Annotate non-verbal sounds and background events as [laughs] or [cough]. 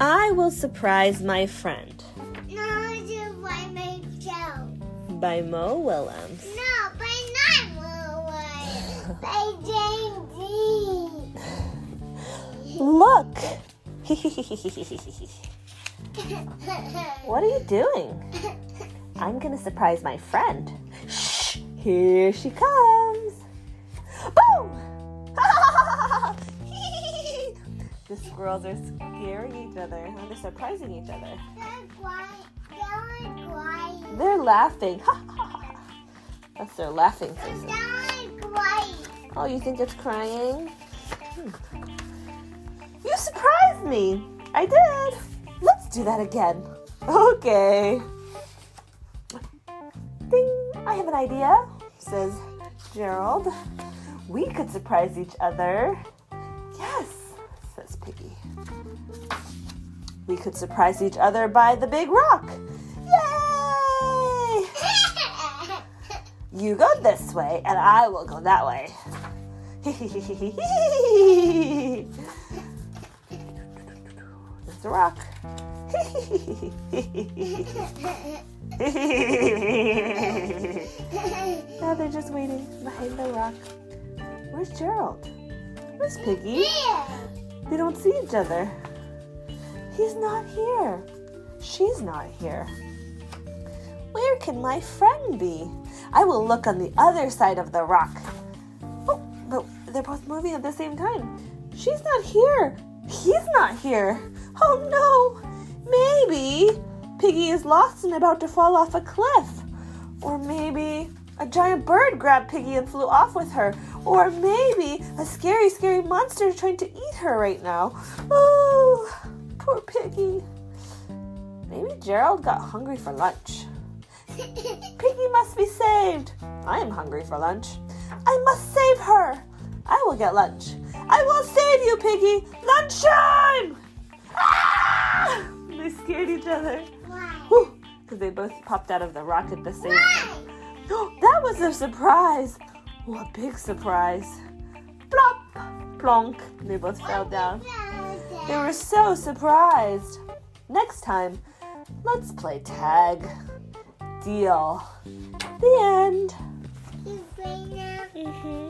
I will surprise my friend No, it's by myself. by Mo Willems. No, by not Lily. by James Look! what are you doing? I'm gonna surprise my friend. Shh! Here she comes! Boom! The squirrels are scaring each other. They're surprising each other. They're laughing. [laughs] That's their laughing faces. Oh, you think it's crying? Hmm. You surprised me. I did. Let's do that again. Okay. Ding. I have an idea, says Gerald. We could surprise each other. Piggie. We could surprise each other by the big rock. Yay! [laughs] You go this way, and I will go that way. [laughs] There's the rock. [laughs] now they're just waiting behind the rock. Where's Gerald? Where's Piggie? They don't see each other. He's not here. She's not here. Where can my friend be? I will look on the other side of the rock. Oh, but they're both moving at the same time. She's not here. He's not here. Oh no. Maybe Piggie is lost and about to fall off a cliff. Or maybe a giant bird grabbed Piggie and flew off with her. Or maybe a scary, scary monster is trying to eat her right now. Oh, poor Piggie. Maybe Gerald got hungry for lunch. [laughs] Piggie must be saved. I am hungry for lunch. I must save her. I will get lunch. I will save you, Piggie. Lunchtime! Ah! [laughs] They scared each other. Why? Because they both popped out of the rocket the same Why? [gasps] that was a surprise. Oh, a big surprise. Plop! Plonk. They both fell down. They were so surprised. Next time, let's play tag. Deal. The end. You bring up Mm-hmm.